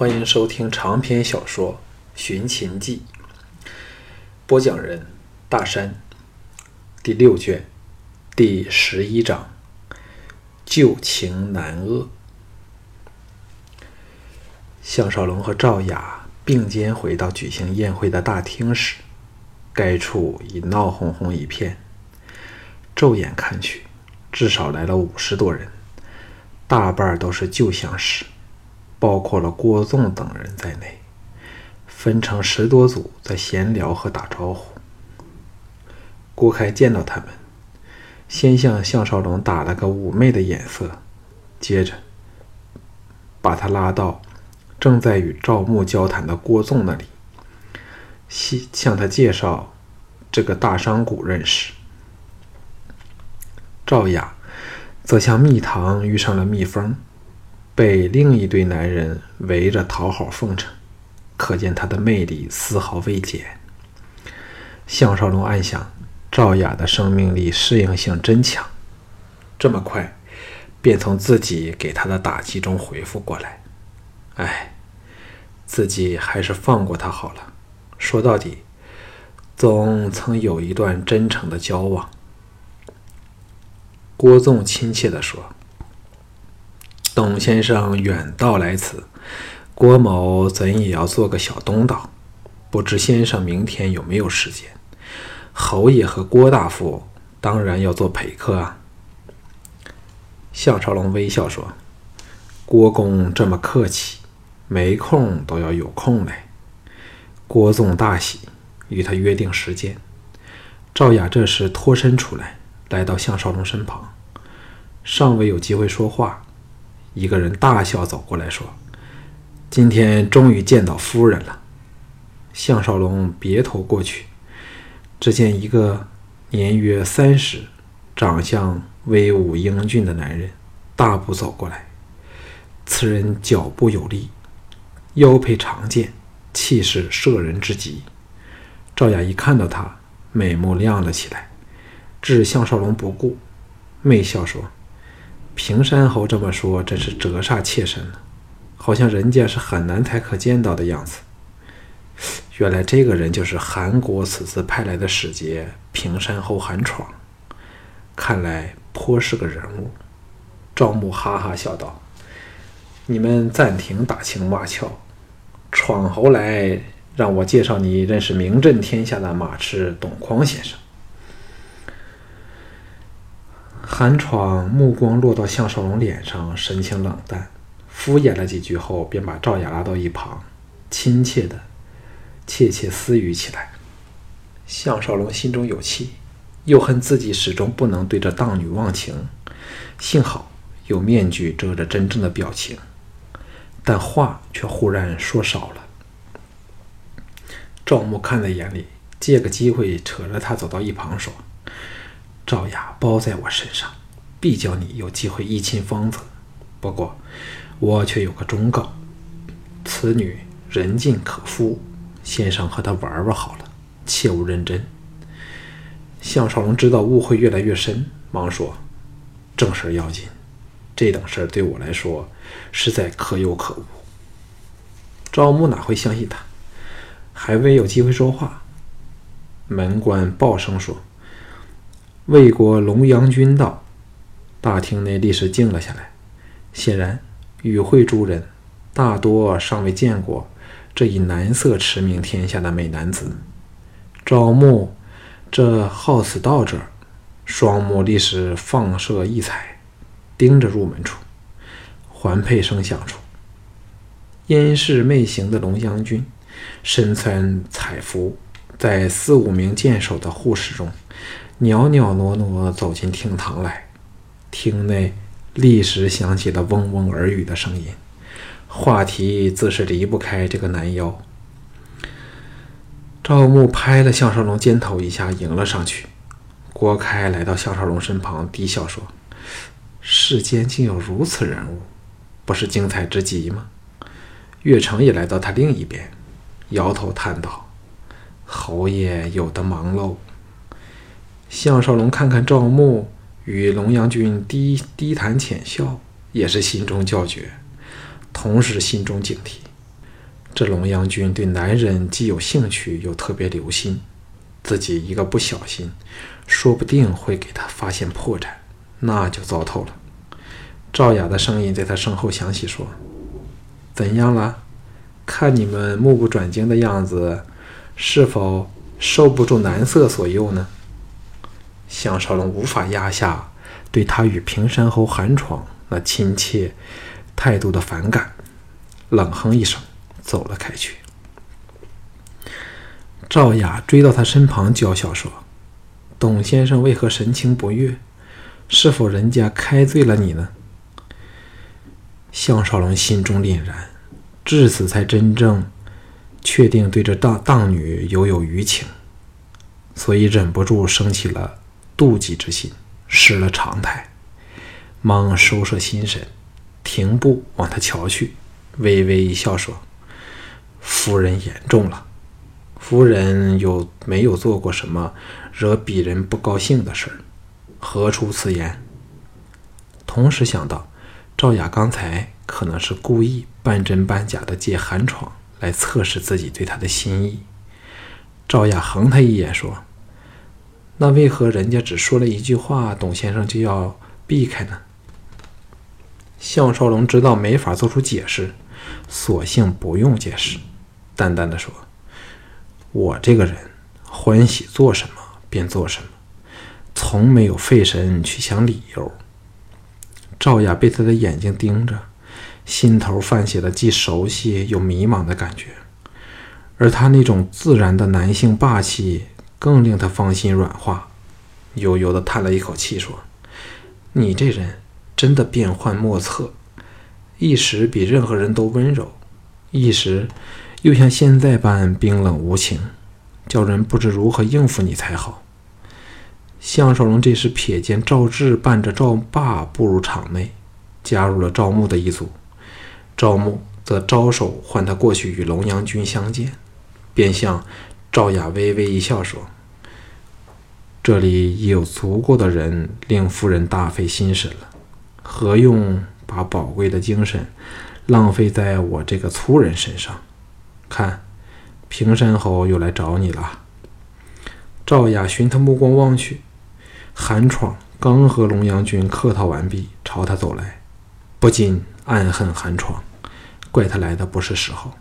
欢迎收听长篇小说《寻秦记》，播讲人大山，第六卷第十一章：旧情难遏。项少龙和赵雅并肩回到举行宴会的大厅时，该处已闹哄哄一片。骤眼看去，至少来了五十多人，大半都是旧相识。包括了郭纵等人在内，分成十多组在闲聊和打招呼。郭开见到他们，先向项少龙打了个妩媚的眼色，接着把他拉到正在与赵牧交谈的郭纵那里，向向他介绍这个大商贾认识。赵雅则像蜜糖遇上了蜜蜂。被另一堆男人围着讨好奉承，可见他的魅力丝毫未减。项少龙暗想：赵雅的生命力适应性真强，这么快便从自己给他的打击中恢复过来。哎，自己还是放过他好了。说到底，总曾有一段真诚的交往。郭纵亲切地说。董先生远道来此，郭某怎也要做个小东道？不知先生明天有没有时间？侯爷和郭大夫当然要做陪客啊。项少龙微笑说：“郭公这么客气，没空都要有空来。”郭纵大喜，与他约定时间。赵雅这时脱身出来，来到项少龙身旁，尚未有机会说话。一个人大笑走过来说：“今天终于见到夫人了。”项少龙别头过去，只见一个年约三十、长相威武英俊的男人大步走过来。此人脚步有力，腰佩长剑，气势慑人之极。赵雅一看到他，美目亮了起来，置项少龙不顾，媚笑说。平山侯这么说，真是折煞妾身了，好像人家是很难才可见到的样子。原来这个人就是韩国此次派来的使节平山侯韩闯，看来颇是个人物。赵牧哈哈笑道：“你们暂停打情骂俏，闯侯来让我介绍你认识名震天下的马痴董匡先生。”韩闯目光落到项少龙脸上，神情冷淡，敷衍了几句后，便把赵雅拉到一旁，亲切的窃窃私语起来。项少龙心中有气，又恨自己始终不能对着荡女忘情，幸好有面具遮着真正的表情，但话却忽然说少了。赵牧看在眼里，借个机会扯着他走到一旁说。赵雅包在我身上，必叫你有机会一亲芳泽。不过，我却有个忠告：此女人尽可夫，先生和她玩玩好了，切勿认真。项少龙知道误会越来越深，忙说：“正事要紧，这等事对我来说实在可有可无。”赵牧哪会相信他？还未有机会说话，门官报声说。魏国龙阳君道，大厅内立时静了下来。显然，与会诸人大多尚未见过这一男色驰名天下的美男子。赵牧这好此道者，双目立时放射异彩，盯着入门处。环佩声响处，殷氏媚行的龙阳君，身穿彩服，在四五名剑手的护视中。袅袅挪挪走进厅堂来，厅内立时响起了嗡嗡耳语的声音，话题自是离不开这个男妖。赵牧拍了项少龙肩头一下，迎了上去。郭开来到项少龙身旁，低笑说：“世间竟有如此人物，不是精彩之极吗？”岳成也来到他另一边，摇头叹道：“侯爷有的忙喽。”项少龙看看赵牧与龙阳君低低谈浅笑，也是心中叫绝，同时心中警惕。这龙阳君对男人既有兴趣，又特别留心，自己一个不小心，说不定会给他发现破绽，那就糟透了。赵雅的声音在他身后响起，说：“怎样了？看你们目不转睛的样子，是否受不住男色所诱呢？”项少龙无法压下对他与平山侯韩闯那亲切态度的反感，冷哼一声，走了开去。赵雅追到他身旁，娇笑说：“董先生为何神情不悦？是否人家开罪了你呢？”项少龙心中凛然，至此才真正确定对这荡荡女犹有余情，所以忍不住生起了妒忌之心，失了常态，忙收摄心神，停步往他瞧去，微微一笑说：“夫人言重了，夫人有没有做过什么惹鄙人不高兴的事儿，何出此言？”同时想到。赵雅刚才可能是故意半真半假的借寒闯来测试自己对他的心意。赵雅横他一眼说：“那为何人家只说了一句话，董先生就要避开呢？”项少龙知道没法做出解释，索性不用解释，淡淡的说：“我这个人欢喜做什么便做什么，从没有费神去想理由。”赵雅被他的眼睛盯着，心头泛起了既熟悉又迷茫的感觉，而他那种自然的男性霸气更令他芳心软化，悠悠地叹了一口气说：“你这人真的变幻莫测，一时比任何人都温柔，一时又像现在般冰冷无情，叫人不知如何应付你才好。”项少龙这时瞥见赵志伴着赵霸步入场内，加入了赵牧的一组。赵牧则招手唤他过去与龙阳君相见，便向赵雅微微一笑说：“这里已有足够的人令夫人大费心神了，何用把宝贵的精神浪费在我这个粗人身上？看，平山侯又来找你了。”赵雅循他目光望去。韩闯刚和龙阳君客套完毕，朝他走来，不禁暗恨韩闯，怪他来的不是时候。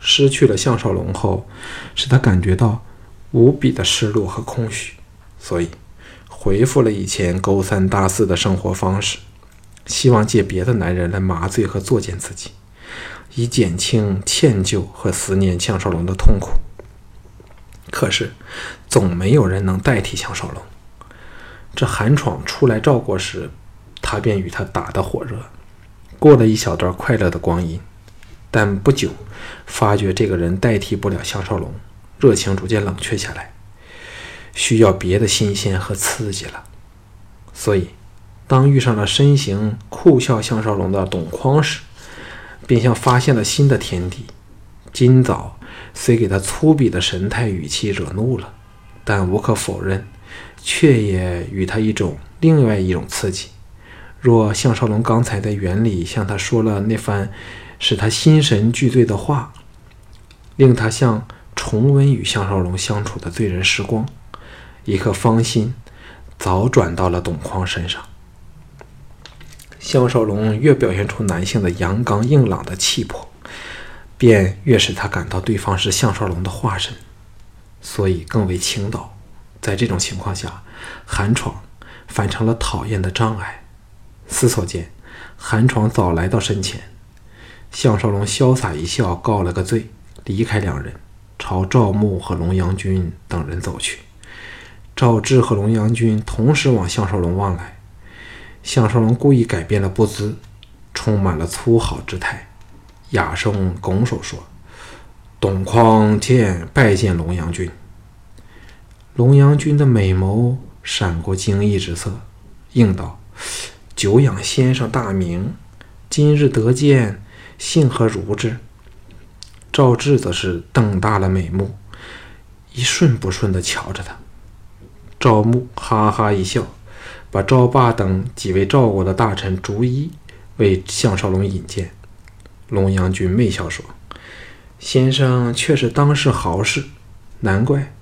失去了项少龙后，使他感觉到无比的失落和空虚，所以回复了以前勾三搭四的生活方式，希望借别的男人来麻醉和作践自己，以减轻歉疚和思念项少龙的痛苦。可是，总没有人能代替项少龙。这韩闯初来赵国时，他便与他打得火热，过了一小段快乐的光阴。但不久，发觉这个人代替不了项少龙，热情逐渐冷却下来，需要别的新鲜和刺激了。所以，当遇上了身形酷笑项少龙的董匡时，便像发现了新的天地。今早。虽给他粗鄙的神态语气惹怒了，但无可否认，却也与他一种另外一种刺激。若项少龙刚才在园里向他说了那番使他心神俱醉的话，令他像重温与项少龙相处的醉人时光，一颗芳心早转到了董匡身上。项少龙越表现出男性的阳刚硬朗的气魄。便越使他感到对方是项少龙的化身，所以更为倾倒。在这种情况下，韩闯反成了讨厌的障碍。思索间，韩闯早来到身前，项少龙潇洒一笑，告了个罪，离开两人，朝赵牧和龙阳君等人走去。赵志和龙阳君同时往项少龙望来，项少龙故意改变了步姿，充满了粗豪之态。哑声拱手说：“董匡见拜见龙阳君。”龙阳君的美眸闪过惊异之色，应道：“久仰先生大名，今日得见，幸何如之？”赵志则是瞪大了美目，一顺不顺地瞧着他。赵牧哈哈一笑，把赵霸等几位赵国的大臣逐一为项少龙引荐。龙阳君媚笑说：“先生却是当世豪士，难怪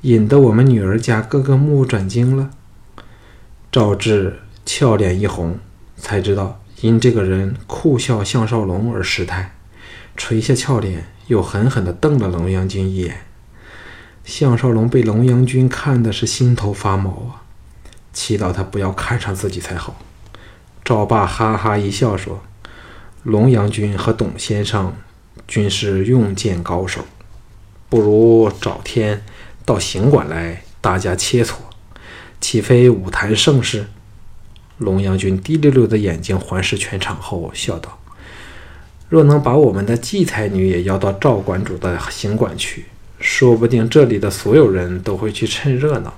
引得我们女儿家个个目不转睛了。”赵志俏脸一红，才知道因这个人酷笑项少龙而失态，垂下俏脸，又狠狠地瞪了龙阳君一眼。项少龙被龙阳君看的是心头发毛啊，祈祷他不要看上自己才好。赵霸哈哈一笑说。龙阳君和董先生均是用剑高手，不如找天到行馆来，大家切磋，岂非武坛盛世？龙阳君滴溜溜的眼睛环视全场后，笑道：“若能把我们的祭才女也邀到赵馆主的行馆去，说不定这里的所有人都会去趁热闹，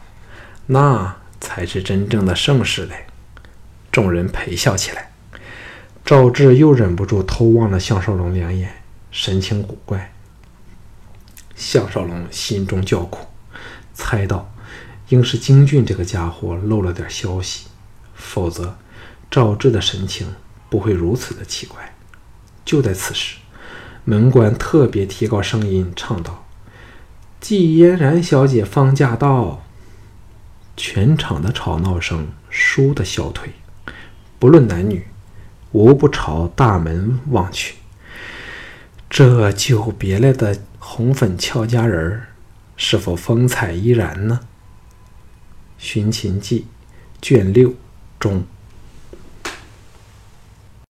那才是真正的盛世嘞！”众人陪笑起来。赵志又忍不住偷望了项少龙两眼，神情古怪。项少龙心中叫苦，猜到应是京俊这个家伙漏了点消息，否则赵志的神情不会如此的奇怪。就在此时，门官特别提高声音唱道：“季嫣然小姐方驾到。”全场的吵闹声倏地消退，不论男女。无不朝大门望去。这久别了的红粉俏佳人，是否风采依然呢？《寻秦记》卷六中。